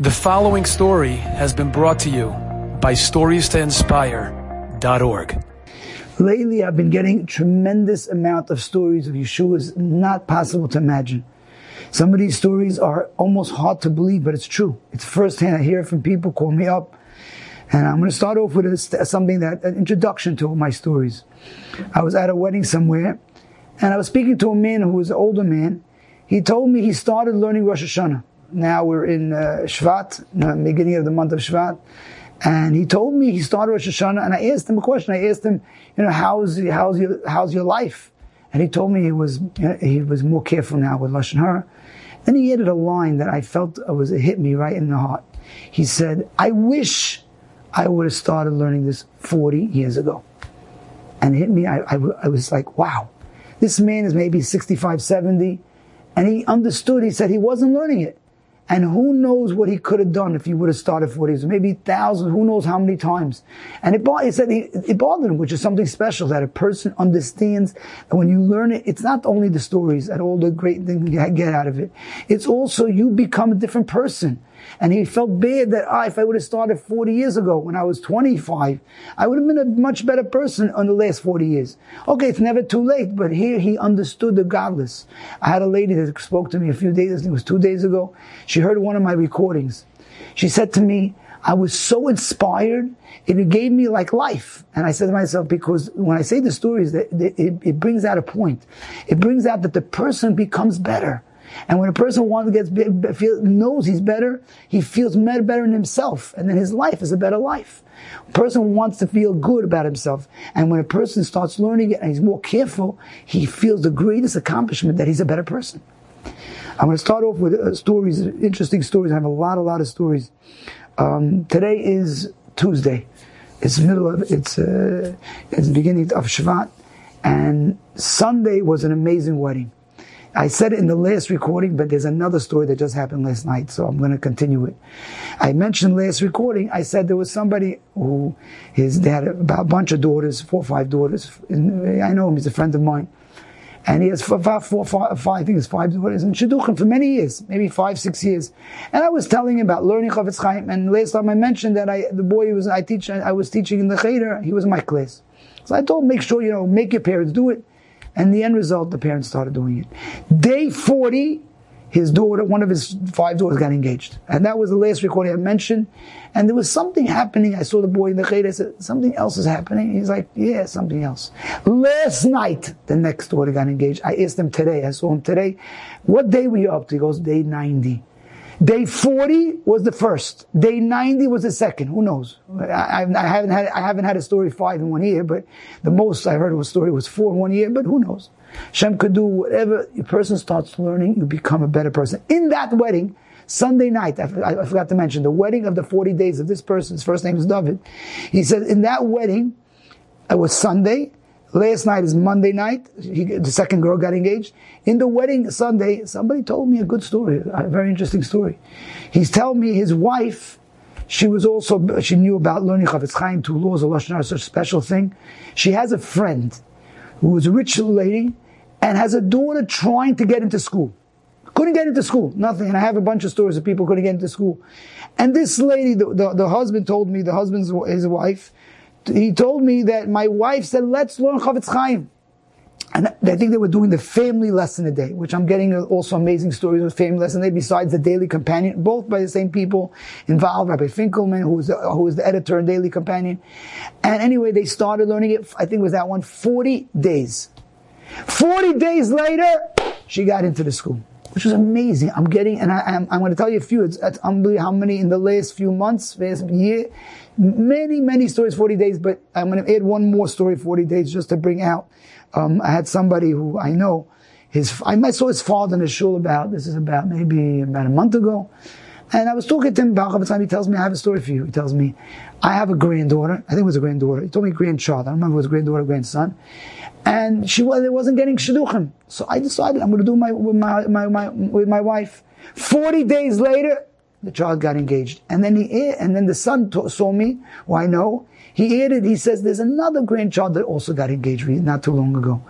The following story has been brought to you by StoriesToInspire.org. Lately, I've been getting tremendous amount of stories of Yeshua's not possible to imagine. Some of these stories are almost hard to believe, but it's true. It's firsthand. I hear from people call me up. And I'm going to start off with a, something that, an introduction to my stories. I was at a wedding somewhere, and I was speaking to a man who was an older man. He told me he started learning Rosh Hashanah. Now we're in uh, Shvat, beginning of the month of Shvat. And he told me he started Rosh Hashanah, and I asked him a question. I asked him, you know, how's how's your how's your life? And he told me he was you know, he was more careful now with lashon hara. Then he added a line that I felt was it hit me right in the heart. He said, "I wish I would have started learning this 40 years ago." And it hit me. I, I, I was like, "Wow, this man is maybe 65, 70, and he understood. He said he wasn't learning it." And who knows what he could have done if he would have started 40 years, maybe thousands, who knows how many times. And it, he said he, it bothered him, which is something special that a person understands that when you learn it, it's not only the stories and all the great things you get out of it. It's also you become a different person. And he felt bad that ah, if I would have started 40 years ago when I was 25, I would have been a much better person on the last 40 years. Okay, it's never too late, but here he understood the godless. I had a lady that spoke to me a few days, it was two days ago. She heard one of my recordings. She said to me, I was so inspired. It gave me like life. And I said to myself, because when I say the stories, it, it, it brings out a point. It brings out that the person becomes better. And when a person wants to get feel, knows he's better, he feels better in himself, and then his life is a better life. A person wants to feel good about himself, and when a person starts learning it and he's more careful, he feels the greatest accomplishment that he's a better person. I'm going to start off with uh, stories, interesting stories. I have a lot, a lot of stories. Um, today is Tuesday. It's middle of it's uh, it's beginning of Shvat, and Sunday was an amazing wedding. I said it in the last recording, but there's another story that just happened last night, so I'm going to continue it. I mentioned last recording, I said there was somebody who, his, they had a, bunch of daughters, four or five daughters. I know him, he's a friend of mine. And he has five, five, I think it's five daughters in Shidduchim for many years, maybe five, six years. And I was telling him about learning Chofetz Chaim, and last time I mentioned that I, the boy was, I teach, I was teaching in the Cheder, he was in my class. So I told him, make sure, you know, make your parents do it. And the end result, the parents started doing it. Day 40, his daughter, one of his five daughters got engaged. And that was the last recording I mentioned. And there was something happening. I saw the boy in the cheder. I said, something else is happening. He's like, yeah, something else. Last night, the next daughter got engaged. I asked him today. I saw him today. What day were you up to? He goes, day 90. Day 40 was the first. Day 90 was the second. Who knows? I, I, haven't had, I haven't had a story five in one year, but the most I heard of a story was four in one year, but who knows? Shem could do whatever a person starts learning, you become a better person. In that wedding, Sunday night, I, I forgot to mention, the wedding of the 40 days of this person's first name is David. He said, in that wedding, it was Sunday, Last night is Monday night. He, the second girl got engaged. In the wedding Sunday, somebody told me a good story, a very interesting story. He's telling me his wife, she was also, she knew about learning Chofetz Chaim, two laws of Lashon such a special thing. She has a friend who is a rich lady and has a daughter trying to get into school. Couldn't get into school, nothing. And I have a bunch of stories of people couldn't get into school. And this lady, the, the, the husband told me, the husband's his wife, he told me that my wife said, let's learn Chofetz Chaim. And I think they were doing the family lesson a day, which I'm getting also amazing stories of family lesson a day besides the Daily Companion, both by the same people involved, Rabbi Finkelman, who was the, who was the editor and Daily Companion. And anyway, they started learning it, I think it was that one, 40 days. 40 days later, she got into the school which was amazing. I'm getting, and I, am I'm, going to tell you a few. It's, it's unbelievable how many in the last few months, last year, many, many stories, 40 days, but I'm going to add one more story, 40 days, just to bring out. Um, I had somebody who I know, his, I saw his father in the shul about, this is about maybe about a month ago. And I was talking to him about time. He tells me, I have a story for you. He tells me, I have a granddaughter. I think it was a granddaughter. He told me grandchild. I don't remember it was granddaughter or grandson and she was, wasn't getting shidduchim. So I decided I'm going to do my with my, my, my with my wife. Forty days later, the child got engaged, and then he and then the son t- saw me. Well, no? he added. He says there's another grandchild that also got engaged not too long ago.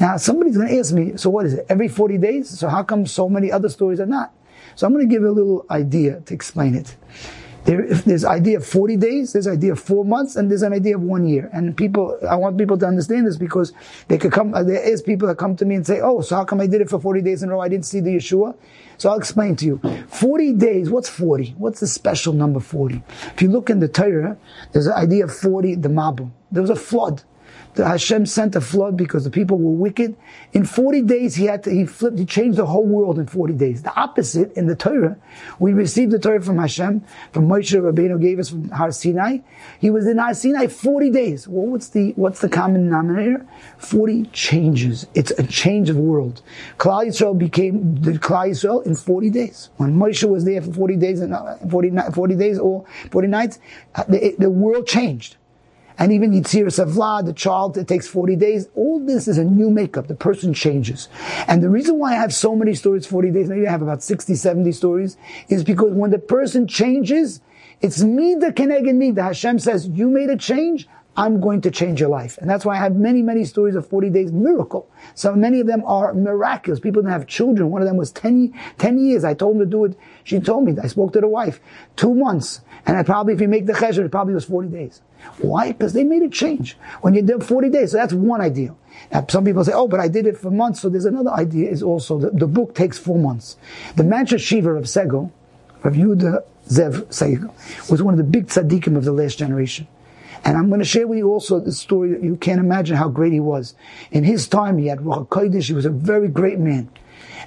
Now somebody's going to ask me, so what is it? Every forty days? So how come so many other stories are not? So I'm going to give a little idea to explain it. There, there's idea of 40 days, there's idea of four months, and there's an idea of one year. And people, I want people to understand this because they could come, uh, there is people that come to me and say, oh, so how come I did it for 40 days in a row? I didn't see the Yeshua. So I'll explain to you. 40 days, what's 40? What's the special number 40? If you look in the Torah, there's an idea of 40, the Mabul. There was a flood the Hashem sent a flood because the people were wicked. In 40 days, he had to, he flipped, he changed the whole world in 40 days. The opposite in the Torah, we received the Torah from Hashem, from Moshe Rabbeinu gave us from Har Sinai. He was in Har Sinai 40 days. Well, what's the, what's the common denominator? 40 changes. It's a change of world. Klal Yisrael became the Klal Yisrael in 40 days. When Moshe was there for 40 days and uh, 40, 40 days or 40 nights, uh, the, the world changed and even Yitzir Savla, the child, it takes 40 days. All this is a new makeup. The person changes. And the reason why I have so many stories, 40 days, maybe I have about 60, 70 stories, is because when the person changes, it's me the keneged me. The Hashem says, you made a change, I'm going to change your life. And that's why I have many, many stories of 40 days miracle. So many of them are miraculous. People didn't have children. One of them was 10, 10 years. I told him to do it. She told me, I spoke to the wife, two months. And I probably, if you make the chesed, it probably was 40 days. Why? Because they made a change. When you did 40 days, so that's one idea. Now, some people say, oh, but I did it for months. So there's another idea is also, the, the book takes four months. The Mancha Shiva of Segal, of Yehuda Zev Segal, was one of the big tzaddikim of the last generation. And I'm going to share with you also the story that you can't imagine how great he was. In his time, he had Ruach Kodesh. He was a very great man.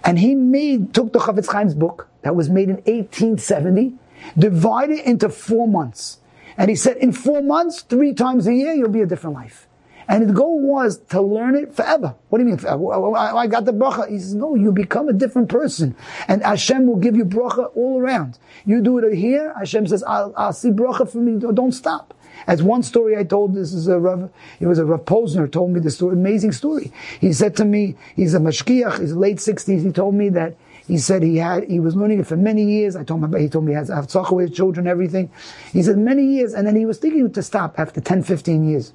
And he made, took the Chafetz Chaim's book that was made in 1870, divided into four months. And he said, in four months, three times a year, you'll be a different life. And the goal was to learn it forever. What do you mean forever? I got the bracha. He says, no, you become a different person. And Hashem will give you bracha all around. You do it here, Hashem says, I'll, I'll see bracha for me. Don't stop. As one story I told, this is a Rav, it was a Rav Posner told me this story, amazing story. He said to me, he's a mashkiach, he's late 60s, he told me that he said he had, he was learning it for many years. I told him, he told me he has Avtzacha with his children, everything. He said many years, and then he was thinking to stop after 10, 15 years.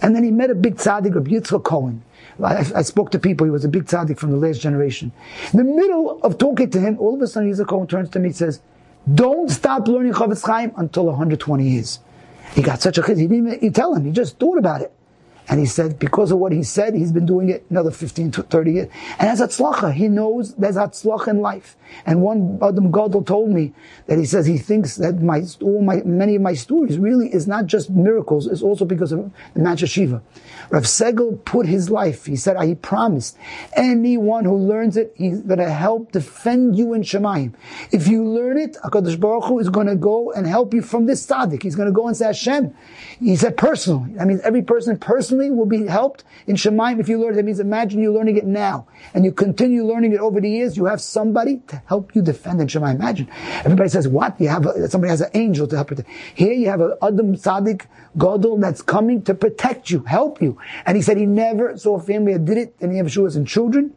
And then he met a big tzaddik, Rabbi Yitzchak Cohen. I, I, spoke to people, he was a big tzaddik from the last generation. In the middle of talking to him, all of a sudden Yitzchak Cohen turns to me and says, don't stop learning Chofetz Chaim until 120 years. He got such a chizit. He didn't even tell him. He just thought about it. And he said, because of what he said, he's been doing it another 15 to 30 years. And as Hatzlacha, he knows there's Hatzlacha in life. And one Adam Gadol told me that he says he thinks that my, all my, many of my stories really is not just miracles, it's also because of the Mancha Shiva. Rav Segal put his life, he said, he promised, anyone who learns it, he's going to help defend you in Shemaim. If you learn it, HaKadosh Baruch Hu is going to go and help you from this tzaddik. He's going to go and say, Hashem, he said personally. That means every person personally will be helped in Shemaim if you learn. That means imagine you learning it now and you continue learning it over the years. You have somebody to help you defend in Shemaim. Imagine. Everybody says, what? You have a, somebody has an angel to help you. Here you have an Adam Tzaddik Gadol that's coming to protect you, help you. And he said he never saw a family that did it, and he ever and children.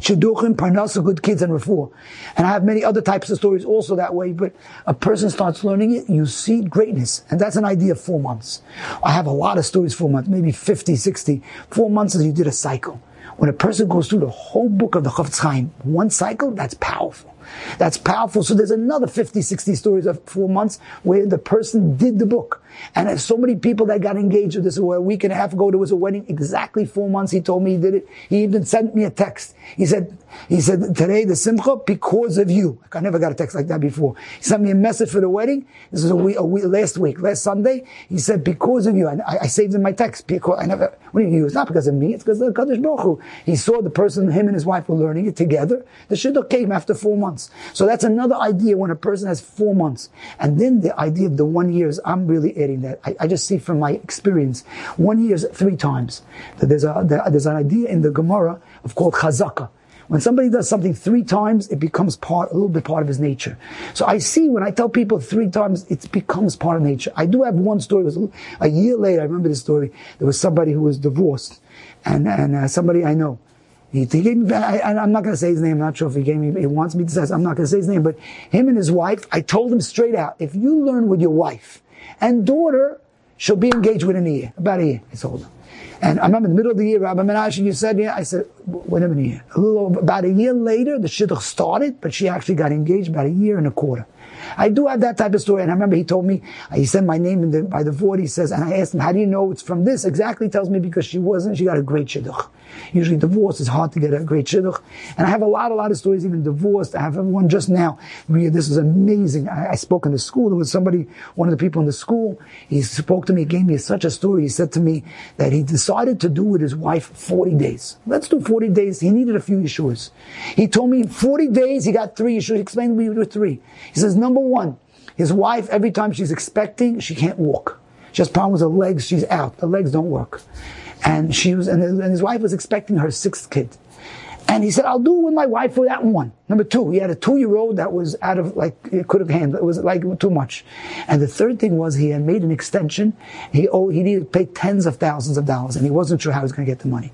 Shidduchim, Parnasa, good kids, and refuah. And I have many other types of stories also that way, but a person starts learning it, you see greatness. And that's an idea of four months. I have a lot of stories four months, maybe 50, 60. Four months is you did a cycle. When a person goes through the whole book of the Chofetz Chaim, one cycle, that's powerful. That's powerful. So there's another 50, 60 stories of four months where the person did the book. And so many people that got engaged with this. A week and a half ago, there was a wedding, exactly four months. He told me he did it. He even sent me a text. He said, he said, today the simcha because of you. I never got a text like that before. He sent me a message for the wedding. This was a week, a week last week, last Sunday. He said, because of you. And I, I saved in my text. Because I never, what do you? It's not because of me. It's because of the Kaddish Baruch Hu. He saw the person, him and his wife were learning it together. The shidduch came after four months. So that's another idea when a person has four months. And then the idea of the one years, I'm really that. I, I just see from my experience, one year three times. That there's a, there's an idea in the Gemara of called chazaka. When somebody does something three times, it becomes part, a little bit part of his nature. So I see when I tell people three times, it becomes part of nature. I do have one story. It was a, a year later. I remember this story. There was somebody who was divorced, and and uh, somebody I know. He, he gave me, I, am not going to say his name. I'm not sure if he gave me, he wants me to say, I'm not going to say his name, but him and his wife, I told him straight out, if you learn with your wife and daughter, she'll be engaged within a year, about a year, I told. And I remember in the middle of the year, Rabbi Menashe, you said, yeah, I said, wait a minute, a little about a year later, the shidduch started, but she actually got engaged about a year and a quarter. I do have that type of story. And I remember he told me, he said my name the, by the void. He says, and I asked him, how do you know it's from this? Exactly tells me because she wasn't, she got a great shidduch. Usually divorce is hard to get a great shidduch. And I have a lot, a lot of stories, even divorced. I have one just now. This is amazing. I, I spoke in the school. There was somebody, one of the people in the school, he spoke to me, gave me such a story. He said to me that he decided to do with his wife 40 days. Let's do 40 days. He needed a few Yeshuas. He told me in 40 days he got three Yeshuas. He explained to me with three. He says, number one, his wife, every time she's expecting, she can't walk. She has problems with her legs, she's out. The legs don't work. And she was, and his wife was expecting her sixth kid. And he said, I'll do it with my wife for that one. Number two, he had a two-year-old that was out of, like, it could have handled, it was like too much. And the third thing was he had made an extension. He owed, he needed to pay tens of thousands of dollars and he wasn't sure how he was going to get the money.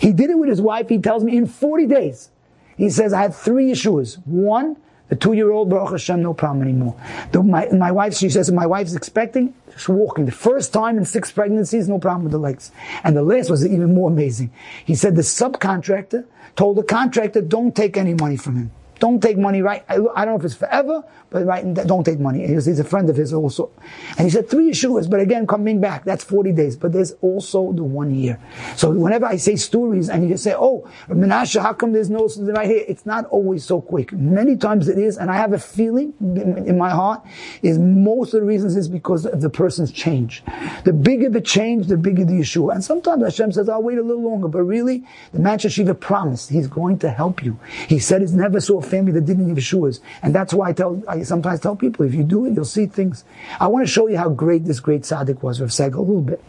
He did it with his wife, he tells me, in 40 days. He says, I had three issues. One, the two-year-old, Baruch Hashem, no problem anymore. The, my, my wife, she says, my wife's expecting, walking. The first time in six pregnancies, no problem with the legs. And the last was even more amazing. He said the subcontractor told the contractor, don't take any money from him. Don't take money right. I, don't know if it's forever, but right, don't take money. He's, he's, a friend of his also. And he said three Yeshuas, but again, coming back, that's 40 days. But there's also the one year. So whenever I say stories and you just say, oh, Menashe, how come there's no right here? It's not always so quick. Many times it is, and I have a feeling in, my heart is most of the reasons is because of the person's change. The bigger the change, the bigger the Yeshua. And sometimes Hashem says, I'll wait a little longer, but really, the Mancha Shiva promised He's going to help you. He said He's never a family that didn't need Yeshuas. And that's why I tell, I sometimes tell people, if you do it, you'll see things. I want to show you how great this great tzaddik was, Rav Segal, a little bit.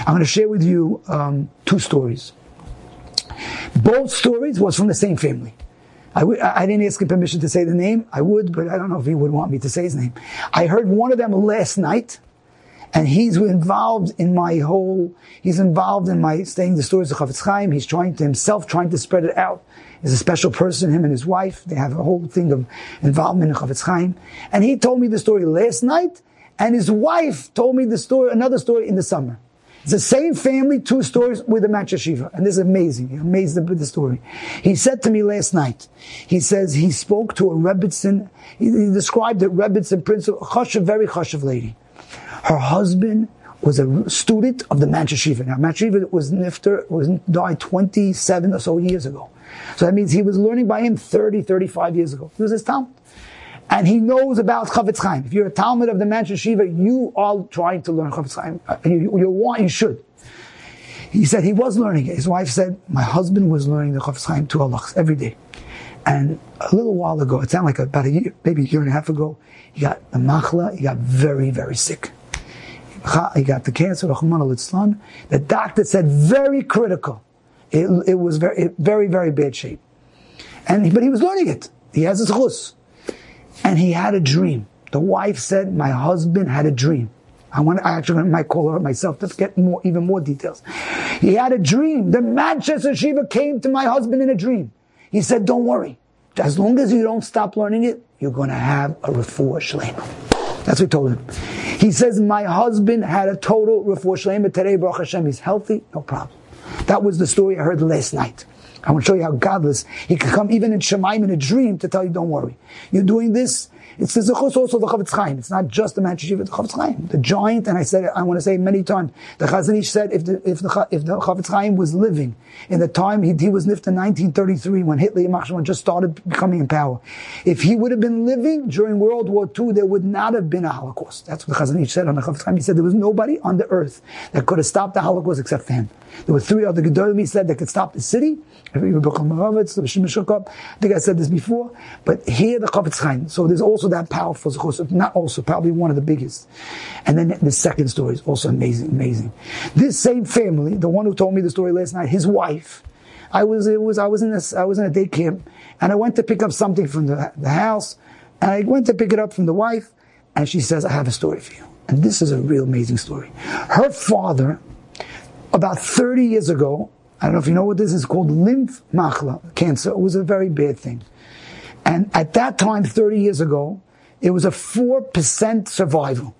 I'm going to share with you um, two stories. Both stories was from the same family. I w- I didn't ask him permission to say the name. I would, but I don't know if he would want me to say his name. I heard one of them last night, and he's involved in my whole, he's involved in my saying the stories of Chafetz Chaim. He's trying to himself, trying to spread it out. He's a special person, him and his wife. They have a whole thing of involvement in Chafetz Chaim. And he told me the story last night, and his wife told me the story, another story in the summer. It's the same family, two stories with the match Shiva. And this is amazing. He amazed with the story. He said to me last night, he says he spoke to a Rebbitzin, he, he described a Rebbitzin principal, chashav, very chashav lady. Her husband was a student of the Mancha Shiva. Now, Mancha Shiva was nifter, was died 27 or so years ago. So that means he was learning by him 30, 35 years ago. He was his Talmud. And he knows about Chafetz Chaim. If you're a Talmud of the Mancha Shiva, you are trying to learn Chafetz Chaim. Uh, and you, you want, you should. He said he was learning it. His wife said, my husband was learning the Chafetz Chaim two halachas every day. And a little while ago, it sounded like about a year, maybe a year and a half ago, he got the machla, he got very, very sick. He got the cancer, Rahman al the doctor said very critical. It, it was very, very, very bad shape. And, but he was learning it. He has his chus. And he had a dream. The wife said, my husband had a dream. I want, I actually might call her myself to get more, even more details. He had a dream. The Manchester Shiva came to my husband in a dream. He said, don't worry. As long as you don't stop learning it, you're going to have a refuah shlema. That's what he told him. He says, my husband had a total refuah shlema today. Baruch Hashem, he's healthy. No problem. That was the story I heard last night. I want to show you how godless he can come even in Shemaim in a dream to tell you, don't worry. You're doing this, it's the Zechus also the Chafetz Chaim. It's not just the Manchashiv, the Chafetz Chaim. The giant, and I said I want to say many times, the Chazon Ish said if the, if the, if the Chafetz Chaim was living in the time he, he was nifta in 1933 when Hitler and just started becoming in power. If he would have been living during World War II, there would not have been a Holocaust. That's what the Chazon Ish said on the Chafetz Chaim. He said there was nobody on the earth that could have stopped the Holocaust except for him. There were three other Gedolim, he said, that could stop the city. I think I said this before, but here the Chafetz Chaim. So there's also that powerful not also, probably one of the biggest. And then the second story is also amazing, amazing. This same family, the one who told me the story last night, his wife, I was, it was, I was in this, I was in a day camp, and I went to pick up something from the, the house, and I went to pick it up from the wife, and she says, I have a story for you. And this is a real amazing story. Her father, about 30 years ago, I don't know if you know what this is called, lymph machla, cancer. It was a very bad thing. And at that time, 30 years ago, it was a 4% survival.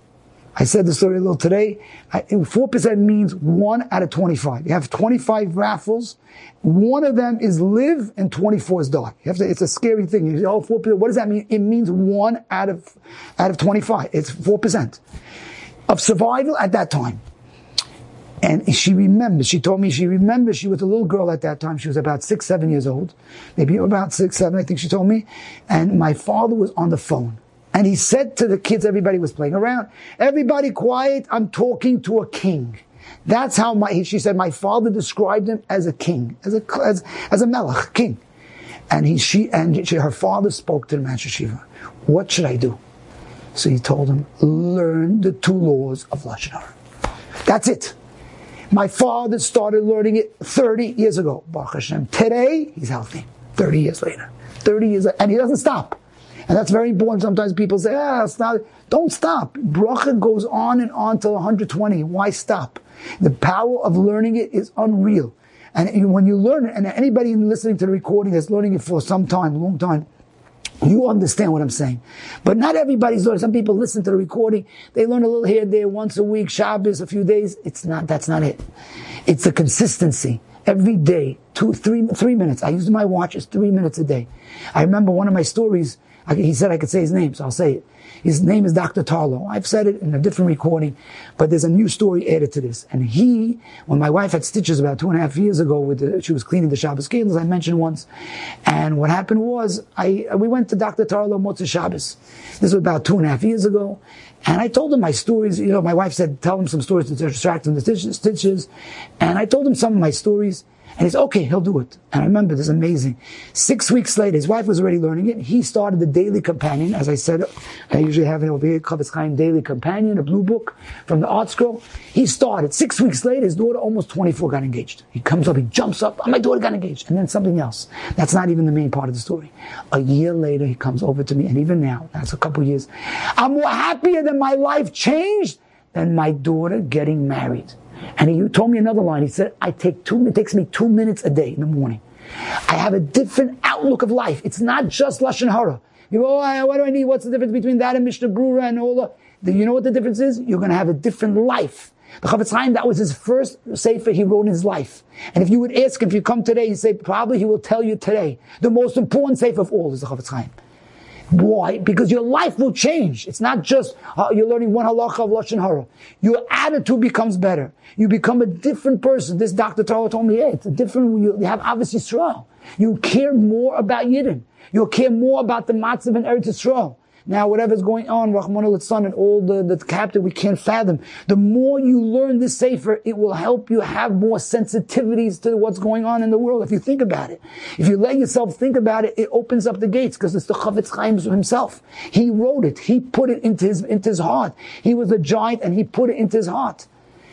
I said the story a little today. Four percent means one out of twenty-five. You have twenty-five raffles. One of them is live and twenty-four is die. To, it's a scary thing. You say, oh, four percent. What does that mean? It means one out of out of twenty-five. It's four percent of survival at that time. And she remembers, she told me she remembers she was a little girl at that time. She was about six, seven years old. Maybe about six, seven, I think she told me. And my father was on the phone. And he said to the kids, everybody was playing around, everybody quiet, I'm talking to a king. That's how my, she said, my father described him as a king, as a, as, as a melech, king. And he, she, and she, her father spoke to the Master Shiva. What should I do? So he told him, learn the two laws of Lashon. That's it. My father started learning it 30 years ago. Baruch Hashem. Today, he's healthy. 30 years later. 30 years, and he doesn't stop. And that's very important. Sometimes people say, ah, stop. Don't stop. Bracha goes on and on till 120. Why stop? The power of learning it is unreal. And when you learn it, and anybody listening to the recording is learning it for some time, long time, you understand what I'm saying. But not everybody's learning. Some people listen to the recording. They learn a little here, there, once a week, Shabbos, a few days. It's not, that's not it. It's the consistency. Every day, two, three, three minutes. I use my watch. It's three minutes a day. I remember one of my stories I, he said I could say his name, so I'll say it. His name is Dr. Tarlow. I've said it in a different recording, but there's a new story added to this. And he, when my wife had stitches about two and a half years ago, with the, she was cleaning the Shabbos candles, I mentioned once. And what happened was, I we went to Dr. Tarlow Motzei Shabbos. This was about two and a half years ago. And I told him my stories. You know, my wife said, tell him some stories to distract him the stitches. And I told him some of my stories. And he said, okay, he'll do it. And I remember this amazing. Six weeks later, his wife was already learning it. He started the Daily Companion. As I said, I usually have it over here, Chofetz Chaim Daily Companion, a blue book from the Art ArtScroll. He started. Six weeks later, his daughter, almost 24, got engaged. He comes up, he jumps up, oh, my daughter got engaged. And then something else. That's not even the main part of the story. A year later, he comes over to me, and even now, that's a couple years, I'm more happier than my life changed than my daughter getting married. And he told me another line. He said, I take two, it takes me two minutes a day in the morning. I have a different outlook of life. It's not just Lashon Hara. You go, oh, what do I need? What's the difference between that and Mishnah Brura and all the, you know what the difference is? You're going to have a different life. The Chofetz Chaim, that was his first sefer he wrote in his life. And if you would ask him, if you come today, he'd say, probably he will tell you today, the most important sefer of all is the Chofetz Chaim. Why? Because your life will change. It's not just uh, you're learning one halacha of lashon hara. Your attitude becomes better. You become a different person. This Dr. Tarlow told me, yeah, it's a different. You have obviously Yisrael. You care more about Yidden. You'll care more about the matzav and Eretz Yisrael. Now, whatever's going on, Rahman al and all the, the captive we can't fathom. The more you learn this Sefer, it will help you have more sensitivities to what's going on in the world. If you think about it, if you let yourself think about it, it opens up the gates because it's the Chofetz Chaim himself. He wrote it. He put it into his, into his heart. He was a giant and he put it into his heart.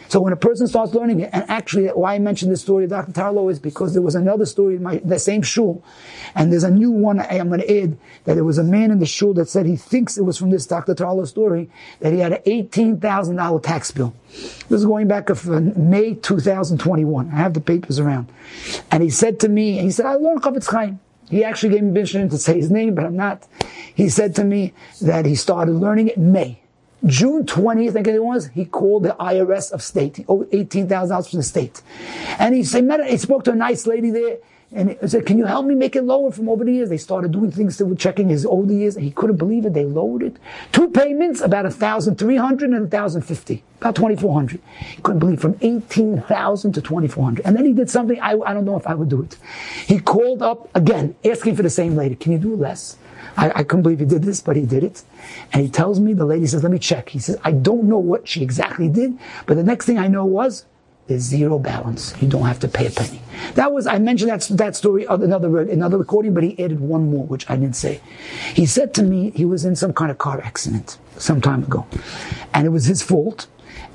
So when a person starts learning it, and actually why I mentioned this story of Dr. Tarlow is because there was another story in my, the same shul, and there's a new one I am going to add, that there was a man in the shul that said he thinks it was from this Dr. Tarlow story, that he had an $18,000 tax bill. This is going back of uh, May 2021. I have the papers around. And he said to me, he said, I learned Chofetz Chaim. He actually gave me permission to say his name, but I'm not. He said to me that he started learning it in May. June 20th, I think it was, he called the IRS of state. He owed $18,000 from the state. And he said, he spoke to a nice lady there. And he said, can you help me make it lower from over the years? They started doing things to checking his older years. And he couldn't believe it. They lowered it. Two payments, about 1,300 and 1,050. About 2,400. He couldn't believe from 18,000 to 2,400. And then he did something, I, I don't know if I would do it. He called up again, asking for the same lady. Can you do less? I, I couldn't believe he did this, but he did it. And he tells me, the lady says, let me check. He says, I don't know what she exactly did, but the next thing I know was, there's zero balance. You don't have to pay a penny. That was, I mentioned that, that story another, another recording, but he added one more, which I didn't say. He said to me, he was in some kind of car accident some time ago. And it was his fault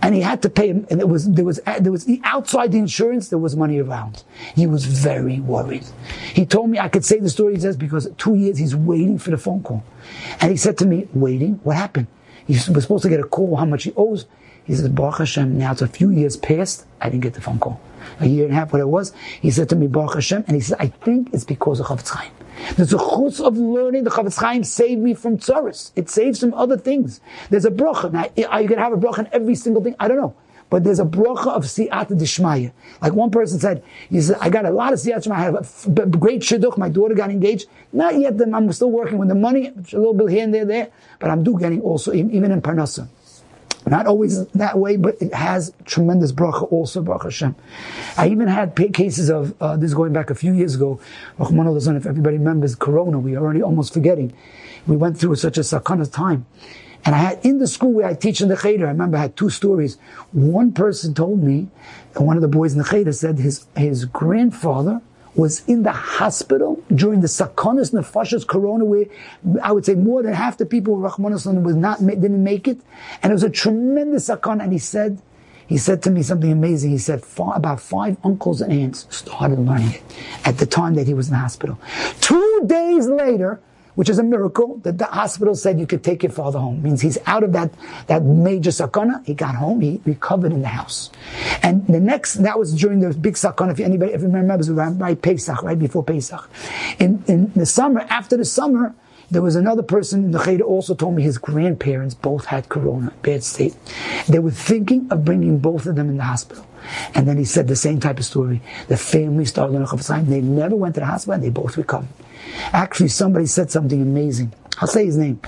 and he had to pay him. And it was there was there was outside the insurance there was money around. He was very worried. He told me I could say the story. He says because two years he's waiting for the phone call, and he said to me, "Waiting? What happened?" He was supposed to get a call how much he owes. He says, Baruch Hashem, now it's a few years past, I didn't get the phone call. A year and a half, what it was. He said to me, Baruch Hashem, and he said, I think it's because of Chofetz Chaim. There's a chus of learning. The Chafetz Chaim saved me from tzaris. It saves from other things. There's a bracha. Now, are you going to have a bracha on every single thing? I don't know. But there's a bracha of siyata dishmaya. Like one person said, he said, I got a lot of siyata dishmaya. I have a great shidduch. My daughter got engaged. Not yet. I'm still working with the money, a little bit here and there, there. But I'm do getting also, even in Parnasa. Not always that way, but it has tremendous bracha also, Baruch Hashem. I even had cases of, uh, this going back a few years ago, if everybody remembers Corona, we are already almost forgetting. We went through such a sakana time. And I had, in the school where I teach in the Cheder, I remember I had two stories. One person told me, and one of the boys in the Cheder said his, his grandfather was in the hospital during the Sakonis Nefashas Corona, where I would say more than half the people, Rahman was not, didn't make it. And it was a tremendous Sakon. And he said, he said to me something amazing. He said, about five uncles and aunts started learning it at the time that he was in the hospital. Two days later, which is a miracle that the hospital said you could take your father home. It means he's out of that, that major sakana. He got home. He recovered in the house. And the next, that was during the big sakana. If anybody, if remembers, right Pesach, right before Pesach. In, in the summer, after the summer, there was another person in the Cheder also told me his grandparents both had corona, bad state. They were thinking of bringing both of them in the hospital. And then he said the same type of story. The family started learning Chafetz They never went to the hospital and they both recovered. Actually, somebody said something amazing. I'll say his name.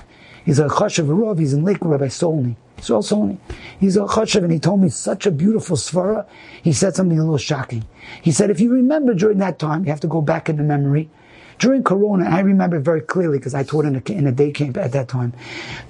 He's a Chashav. He's in Lake Rabbi Solny. Israel Solny. He's a Chashav and he told me such a beautiful svara. He said something a little shocking. He said, if you remember during that time, you have to go back in the memory. During Corona, I remember very clearly because I taught in a, in a day camp at that time.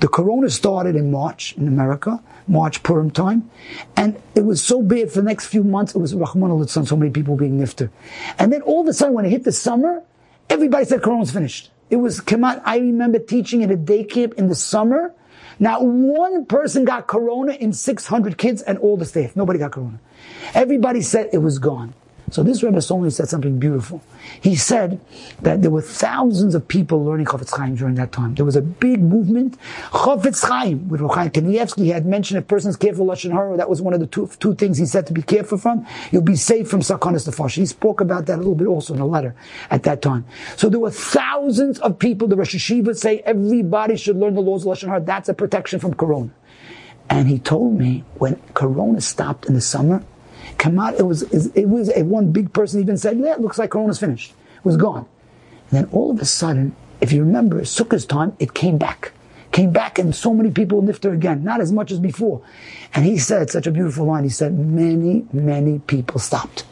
The Corona started in March in America, March Purim time, and it was so bad for the next few months. It was Rahman al so many people being nifter. And then all of a sudden, when it hit the summer, Everybody said Corona's finished. It was Kemat. I remember teaching at a day camp in the summer. Not one person got Corona in 600 kids and all the staff. Nobody got Corona. Everybody said it was gone. So this Rebbe Solny said something beautiful. He said that there were thousands of people learning Chofetz Chaim during that time. There was a big movement. Chofetz Chaim, with Rochaim Kanievsky, had mentioned a person's careful Lashon Hara. That was one of the two, two things he said to be careful from. You'll be safe from Sakanas Nefash. He spoke about that a little bit also in a letter at that time. So there were thousands of people. The Rosh Hashiva say everybody should learn the laws of Lashon Hara. That's a protection from Corona. And he told me when Corona stopped in the summer, Kamat, it was, it was a one big person even said, yeah, it looks like Corona's finished. It was gone. And then all of a sudden, if you remember, Sukkah's time, it came back. Came back and so many people nifter again, not as much as before. And he said such a beautiful line. He said, many, many people stopped.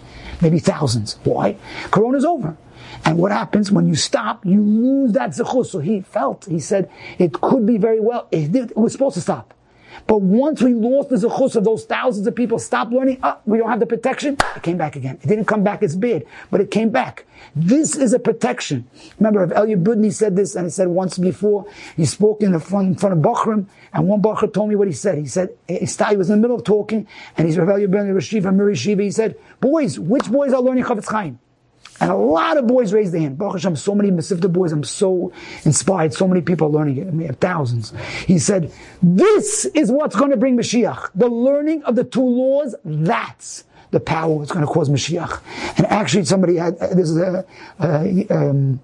Maybe thousands. Why? Corona's over. And what happens when you stop, you lose that zechus. So he felt, he said, it could be very well, it, it was supposed to stop. But once we lost the zechus of those thousands of people stopped learning, oh, we don't have the protection, it came back again. It didn't come back as bad, but it came back. This is a protection. Remember, if Elya Brudny said this, and he said once before, he spoke in, front, in front of Bachram, and one Bachar told me what he said. He said, he was in the middle of talking, and he's Rav Elya Brudny, Rashiva, Miri Shiva, he said, boys, which boys are learning Chafetz Chaim? And a lot of boys raised their hand. Baruch Hashem, so many Masifta boys, I'm so inspired. So many people are learning it. I mean, thousands. He said, this is what's going to bring Mashiach. The learning of the two laws, that's the power that's going to cause Mashiach. And actually, somebody had, uh, this is a, uh, um,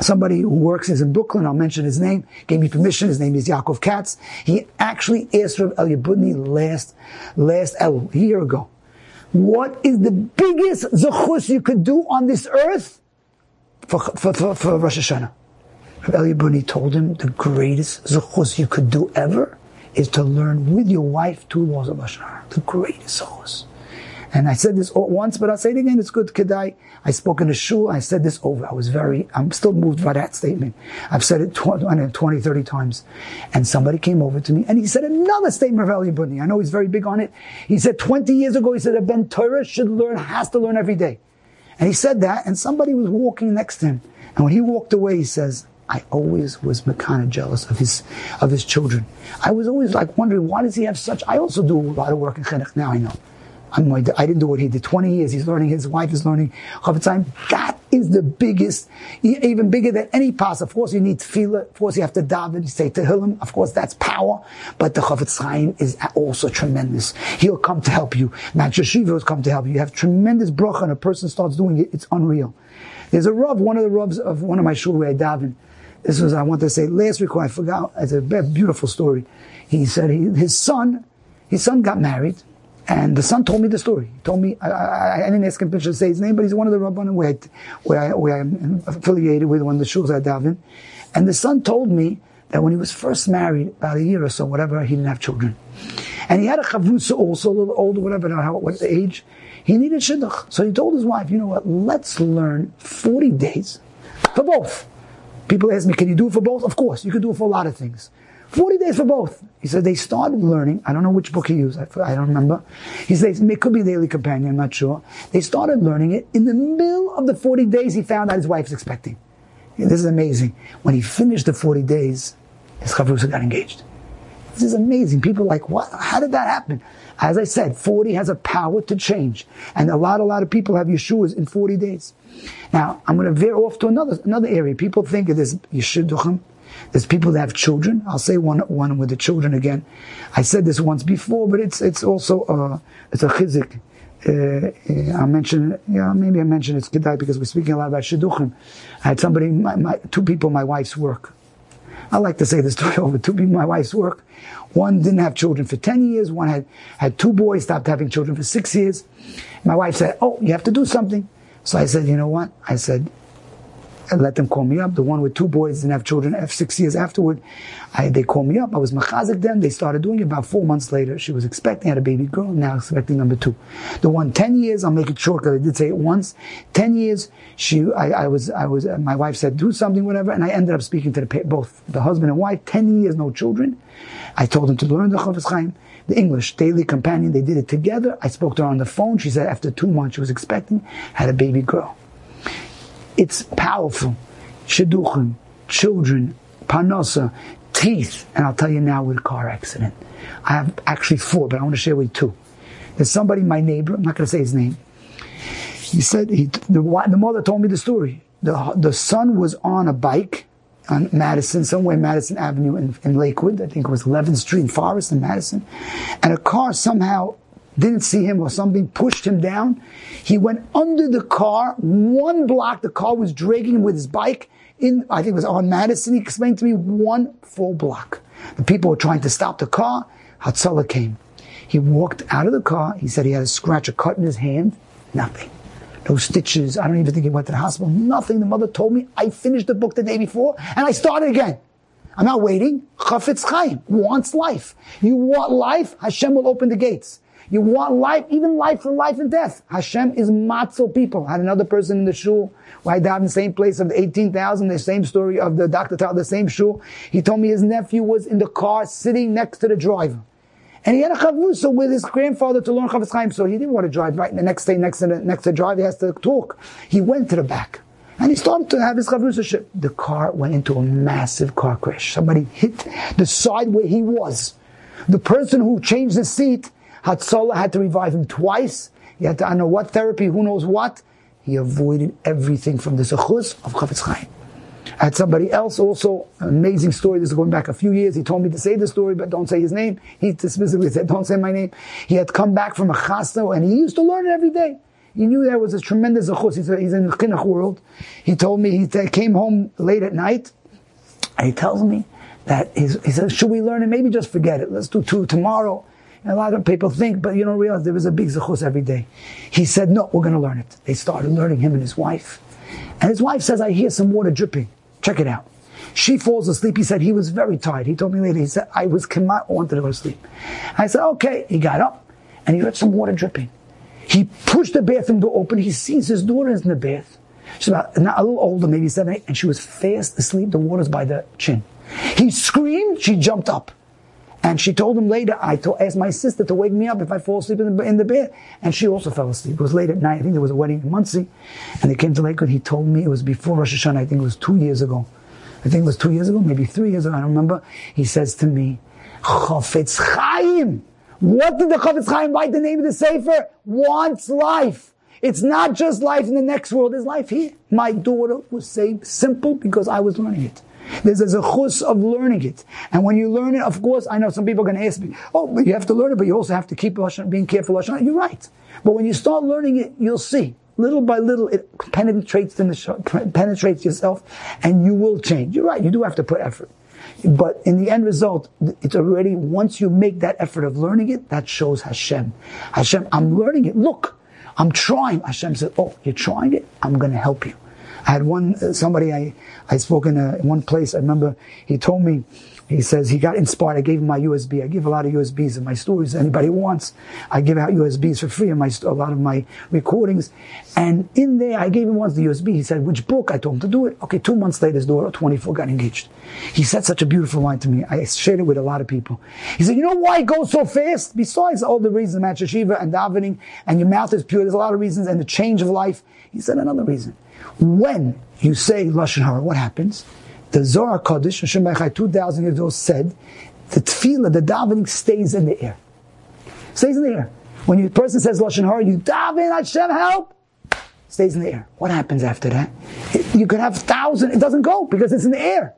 somebody who works is in Brooklyn, I'll mention his name, gave me permission, his name is Yaakov Katz. He actually asked Rav Elya Brudny last, last, a year ago what is the biggest zechus you could do on this earth for, for, for, for Rosh Hashanah? Rabbi Elya Brudny told him the greatest zechus you could do ever is to learn with your wife two laws of Hashanah. The greatest zechus. And I said this once, but I'll say it again. It's good. Kedai. I spoke in a shul. I said this over. I was very, I'm still moved by that statement. I've said it 20, 20 30 times. And somebody came over to me and he said another statement of Elya Brudny. I know he's very big on it. He said 20 years ago, he said a Ben Torah should learn, has to learn every day. And he said that and somebody was walking next to him. And when he walked away, he says, I always was kind of jealous of his of his children. I was always like wondering why does he have such. I also do a lot of work in chinuch now. I know I'm, I didn't do what he did. 20 years, he's learning, his wife is learning That is the biggest, even bigger than any pass. Of course, you need tefillah. Of course, you have to daven, say Tehillim. Of course, that's power. But the Chafetz Chaim is also tremendous. He'll come to help you. Matt Yeshiva will come to help you. You have tremendous bracha and a person starts doing it. It's unreal. There's a rub, one of the Ravs of one of my shul where I daven. This was, I want to say, last week, I forgot. It's a beautiful story. He said he, his son, his son got married, and the son told me the story. He told me, I, I, I didn't ask him to say his name, but he's one of the Rabbanim where, I, where, I, where I'm affiliated with, one of the shuls I daven. And the son told me that when he was first married, about a year or so, whatever, he didn't have children. And he had a chavrusa also, a little older, whatever, not how, what age. He needed shidduch. So he told his wife, you know what, let's learn 40 days for both. People ask me, can you do it for both? Of course, you can do it for a lot of things. 40 days for both. He said they started learning. I don't know which book he used. I, don't remember. He says it could be Daily Companion. I'm not sure. They started learning it in the middle of the 40 days. He found out his wife's expecting. This is amazing. When he finished the 40 days, his chavrusa got engaged. This is amazing. People are like, what? How did that happen? As I said, 40 has a power to change. And a lot, a lot of people have Yeshuas in 40 days. Now, I'm going to veer off to another, another area. People think of this Yeshuduchim. There's people that have children. I'll say one, one with the children again. I said this once before, but it's, it's also, uh, it's a chizik. Uh, I mentioned, yeah, maybe I mentioned it's Kedai because we're speaking a lot about Shidduchim. I had somebody, my, my, two people, my wife's work. I like to say this story over two people, my wife's work. One didn't have children for 10 years. One had, had two boys, stopped having children for six years. My wife said, Oh, you have to do something. So I said, You know what? I said, let them call me up. The one with two boys didn't have children six years afterward. I, they called me up. I was machazik them. They started doing it about four months later. She was expecting, had a baby girl, now expecting number two. The one 10 years, I'll make it short because I did say it once. 10 years, she, I, I was, I was, my wife said, do something, whatever, and I ended up speaking to the, both the husband and wife. 10 years, no children. I told them to learn the Chofetz Chaim the English Daily Companion. They did it together. I spoke to her on the phone. She said after two months she was expecting, had a baby girl. It's powerful. Shidduchim, children, parnasa, teeth, and I'll tell you now with a car accident. I have actually four, but I want to share with you two. There's somebody, my neighbor, I'm not going to say his name. He said, he, the, the mother told me the story. The, the son was on a bike on Madison, somewhere Madison Avenue in, in Lakewood. I think it was 11th Street Forest in Madison. And a car somehow didn't see him or something, pushed him down. He went under the car, one block, the car was dragging him with his bike in, I think it was on Madison. He explained to me one full block. The people were trying to stop the car. Hatzalah came. He walked out of the car. He said he had a scratch, a cut in his hand. Nothing. No stitches. I don't even think he went to the hospital. Nothing. The mother told me I finished the book the day before and I started again. I'm not waiting. Chafetz Chaim wants life. You want life? Hashem will open the gates. You want life, even life for life and death. Hashem is matzo people. I had another person in the shul where I died in the same place of the 18,000, the same story of the doctor, the same shul. He told me his nephew was in the car sitting next to the driver. And he had a chavrusa with his grandfather to learn Chofetz Chaim, so he didn't want to drive right the next day next to the, next to the driver, he has to talk. He went to the back. And he started to have his chavrusa The car went into a massive car crash. Somebody hit the side where he was. The person who changed the seat Hatzalah had to revive him twice. He had to, I know what therapy, who knows what. He avoided everything from the Zechus of Chafetz Chaim. I had somebody else also, amazing story. This is going back a few years. He told me to say the story, but don't say his name. He specifically said, don't say my name. He had come back from a chasna and he used to learn it every day. He knew there was a tremendous zechus. He's, he's in the chinuch world. He told me he came home late at night and he tells me that he says, should we learn it? Maybe just forget it. Let's do two tomorrow. And a lot of people think, but you don't realize there was a big zechus every day. He said, no, we're going to learn it. They started learning him and his wife. And his wife says, I hear some water dripping. Check it out. She falls asleep. He said he was very tired. He told me later, he said, I was I wanted to go to sleep. I said, okay. He got up and he heard some water dripping. He pushed the bathroom door open. He sees his daughter is in the bath. She's about a little older, maybe seven, eight, and she was fast asleep. The water's by the chin. He screamed. She jumped up. And she told him later, I told, asked my sister to wake me up if I fall asleep in the, in the bed. And she also fell asleep. It was late at night. I think there was a wedding in Monsey. And they came to Lakewood. He told me it was before Rosh Hashanah. I think it was two years ago. I think it was two years ago, maybe three years ago. I don't remember. He says to me, Chofetz Chaim. What did the Chofetz Chaim write the name of the Sefer? Wants life. It's not just life in the next world, there's life here. My daughter was saved simple because I was learning it. There's a zechus of learning it. And when you learn it, of course, I know some people are going to ask me, oh, but you have to learn it, but you also have to keep being careful. You're right. But when you start learning it, you'll see. little by little, it penetrates the penetrates yourself, and you will change. You're right. You do have to put effort. But in the end result, it's already, once you make that effort of learning it, that shows Hashem. Hashem, I'm learning it. Look, I'm trying. Hashem said, oh, you're trying it? I'm going to help you. I had one, uh, somebody I, I spoke in, a, in one place. I remember he told me, he says he got inspired. I gave him my USB. I give a lot of USBs in my stories. Anybody wants, I give out USBs for free in my a lot of my recordings. And in there, I gave him once the USB. He said, "Which book?" I told him to do it. Okay, two months later, his daughter, 24, got engaged. He said such a beautiful line to me. I shared it with a lot of people. He said, "You know why it goes so fast? Besides all the reasons, Match Shiva and davening, and your mouth is pure. There's a lot of reasons, and the change of life." He said another reason. When you say lashon hara, what happens? The Zohar Kodesh, Hashem Bechai, 2,000 years ago said, the tefillah, the davening stays in the air. Stays in the air. When a person says Lashon Hara, you daven, Hashem help, stays in the air. What happens after that? You could have thousand, it doesn't go because it's in the air.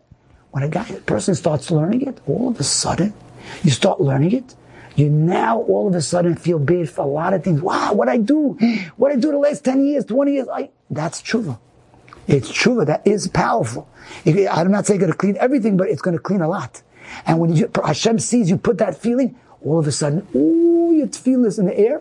When a guy, a person starts learning it, all of a sudden, you start learning it, you now all of a sudden feel bad for a lot of things. Wow, what I do, what I do the last 10 years, 20 years, I, that's true. It's true. That is powerful. I'm not saying it's going to clean everything, but it's going to clean a lot. And when you, Hashem sees you put that feeling, all of a sudden, ooh, your tefillah is in the air,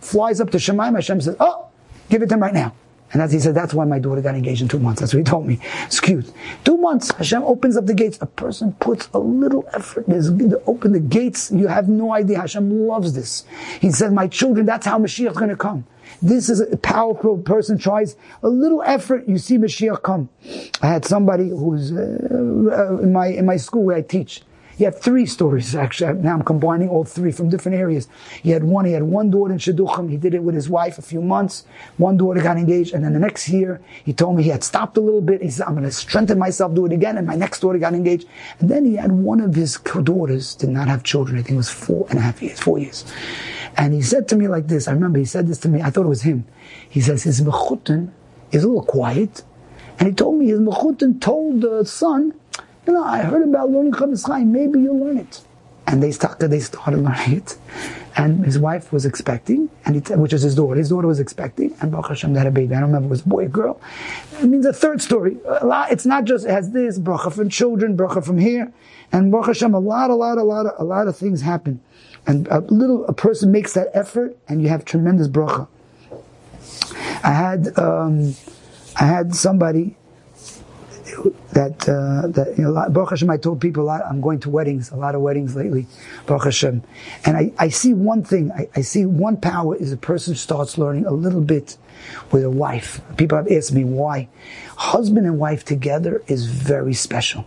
flies up to Shamayim. Hashem says, oh, give it to him right now. And as he said, that's why my daughter got engaged in two months. That's what he told me. It's cute. Two months, Hashem opens up the gates. A person puts a little effort to open the gates. You have no idea. Hashem loves this. He said, my children, that's how Mashiach is going to come. This is a powerful person tries a little effort. You see Mashiach come. I had somebody who's uh, uh, in my in my school where I teach. He had three stories actually. Now I'm combining all three from different areas. He had one. He had one daughter in Shidduchim. He did it with his wife a few months. One daughter got engaged, and then the next year he told me he had stopped a little bit. He said, "I'm going to strengthen myself, do it again." And my next daughter got engaged, and then he had one of his daughters did not have children. I think it was four and a half years, four years. And he said to me like this, I remember he said this to me, I thought it was him. He says his mechutin is a little quiet. And he told me his mechutin told the son, you know, I heard about learning Chofetz Chaim, maybe you'll learn it. And they started, they started learning it. And his wife was expecting, and he, which is his daughter. His daughter was expecting, and Baruch Hashem, they had a baby. I don't remember it was a boy or girl. It means a third story. A lot, it's not just, has this, bracha from children, bracha from here. And Baruch Hashem, a lot, a lot, a lot, a lot of things happen. And a little, a person makes that effort and you have tremendous bracha. I had, um, I had somebody that, uh, that, you know, Baruch Hashem, I told people a lot, I'm going to weddings, a lot of weddings lately, Baruch Hashem. And I, I see one thing, I, I see one power is a person starts learning a little bit with a wife. People have asked me why. Husband and wife together is very special.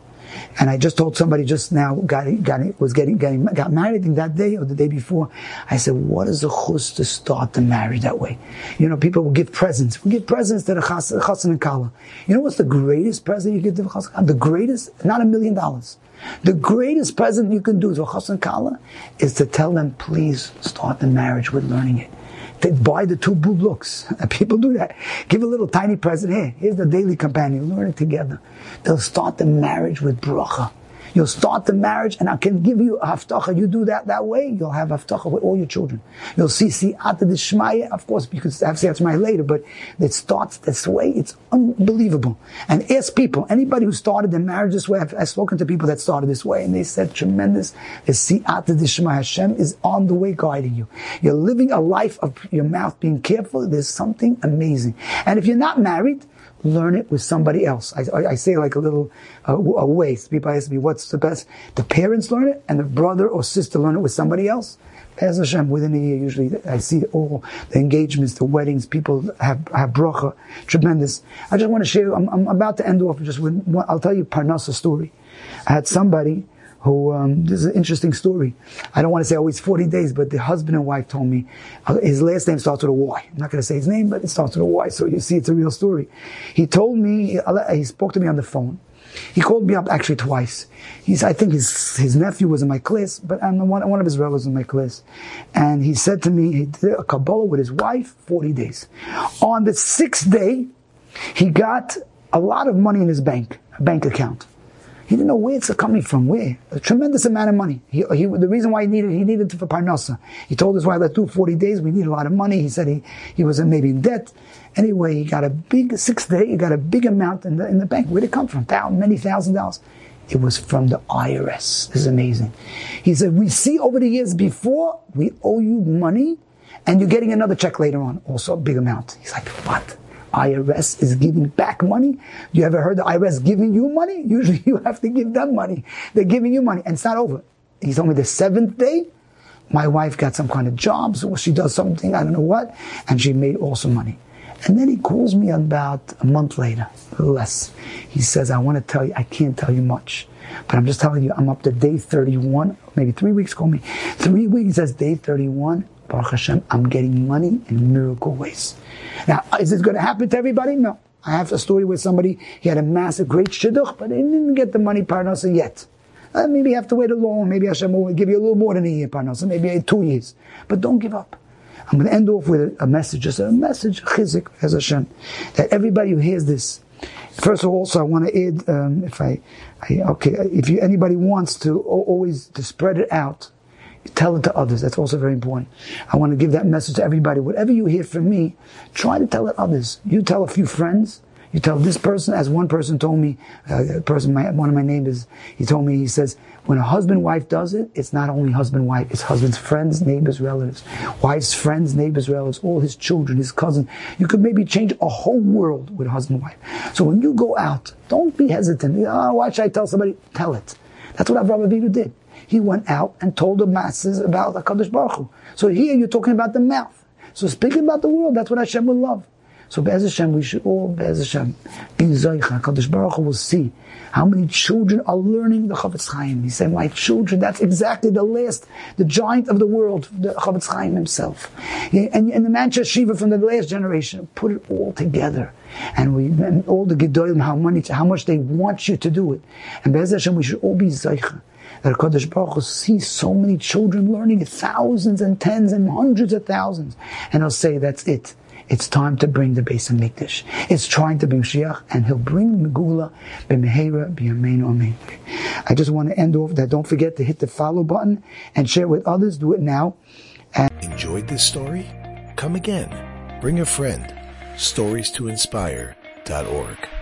And I just told somebody just now, got, got, was getting, getting, got married, in that day or the day before. I said, what is the chus to start the marriage that way? You know, people will give presents. We give presents to the chassan and kala. You know what's the greatest present you give to the chassan The greatest, not a million dollars. The greatest present you can do to a chassan kala is to tell them, please start the marriage with learning it. They buy the two blue books. People do that. Give a little tiny present. Here, here's the daily companion. Learn it together. They'll start the marriage with bracha. You'll start the marriage, and I can give you havtacha. You do that that way, you'll have havtacha with all your children. You'll see siyata d'shmaya. Of course, because could have siyata later, but it starts this way. It's unbelievable. And ask people, anybody who started their marriage this way, I've, I've spoken to people that started this way, and they said tremendous. The siyata d'shmaya. Hashem is on the way guiding you. You're living a life of your mouth being careful. There's something amazing. And if you're not married, learn it with somebody else. I, I, I say like a little uh, a waste. People ask me, what's the best? The parents learn it, and the brother or sister learn it with somebody else. As Hashem, within a year, usually I see all the engagements, the weddings, people have, have bracha, tremendous. I just want to share, I'm, I'm about to end off just with, I'll tell you Parnasa story. I had somebody who, um, this is an interesting story. I don't want to say always 40 days, but the husband and wife told me, uh, his last name starts with a Y. I'm not going to say his name, but it starts with a Y, so you see it's a real story. He told me, he spoke to me on the phone. He called me up actually twice. He's, I think his, his nephew was in my class, but I'm one, one of his relatives in my class. And he said to me, he did a Kabbalah with his wife, 40 days. On the sixth day, he got a lot of money in his bank, bank account. He didn't know where it's coming from. Where? A tremendous amount of money. He, he, the reason why he needed, he needed it for Parnasa. He told his wife, let's do 40 days. We need a lot of money. He said he, he was maybe in debt. Anyway, he got a big, six day, he got a big amount in the, in the bank. Where'd it come from? Thousand, many thousand dollars. It was from the IRS. This is amazing. He said, we see over the years before, we owe you money and you're getting another check later on. Also a big amount. He's like, what? IRS is giving back money. You ever heard the IRS giving you money? Usually you have to give them money. They're giving you money and it's not over. He told me the seventh day, my wife got some kind of job, she does something, I don't know what, and she made awesome money. And then he calls me about a month later, less. He says, I want to tell you, I can't tell you much, but I'm just telling you, I'm up to day 31, maybe three weeks, call me. Three weeks, he says, day 31, Baruch Hashem, I'm getting money in miracle ways. Now, is this going to happen to everybody? No. I have a story with somebody, he had a massive, great shidduch, but he didn't get the money parnasa yet. Uh, maybe you have to wait a long, maybe Hashem will give you a little more than a year parnasa, maybe two years. But don't give up. I'm going to end off with a, message, just a message, chizuk, as Hashem, that everybody who hears this, First of all, also I want to add, um, if I, I, okay, if you, anybody wants to always to spread it out, Tell it to others. That's also very important. I want to give that message to everybody. Whatever you hear from me, try to tell it others. You tell a few friends. You tell this person, as one person told me, uh, a person, my, one of my neighbors, he told me, he says, when a husband wife does it, it's not only husband wife, it's husband's friends, neighbors, relatives, wife's friends, neighbors, relatives, all his children, his cousin. You could maybe change a whole world with husband wife. So when you go out, don't be hesitant. Oh, why should I tell somebody? Tell it. That's what Avraham Avinu did he went out and told the masses about the Kadosh Baruch Hu. So here you're talking about the mouth. So speaking about the world, that's what Hashem will love. So Be'ez Hashem, we should all, Be'ez Hashem, be Zoicha. Kadosh Baruch Hu will see how many children are learning the Chofetz Chaim. He said, my children, that's exactly the last, the giant of the world, the Chofetz Chaim himself. And, and the Manchester Shiva from the last generation, put it all together. And we, and all the Gedolim, how how much they want you to do it. And Be'ez Hashem, we should all be Zoicha that Kadosh Baruch Hu sees so many children learning, thousands and tens and hundreds of thousands, and he'll say, that's it. It's time to bring the Beis HaMikdash. It's trying to bring Shiach, and he'll bring Megula b'mehera b'yamein amen. I just want to end off that. Don't forget to hit the follow button and share with others. Do it now. And Enjoyed this story? Come again. Bring a friend. Stories to inspire.org.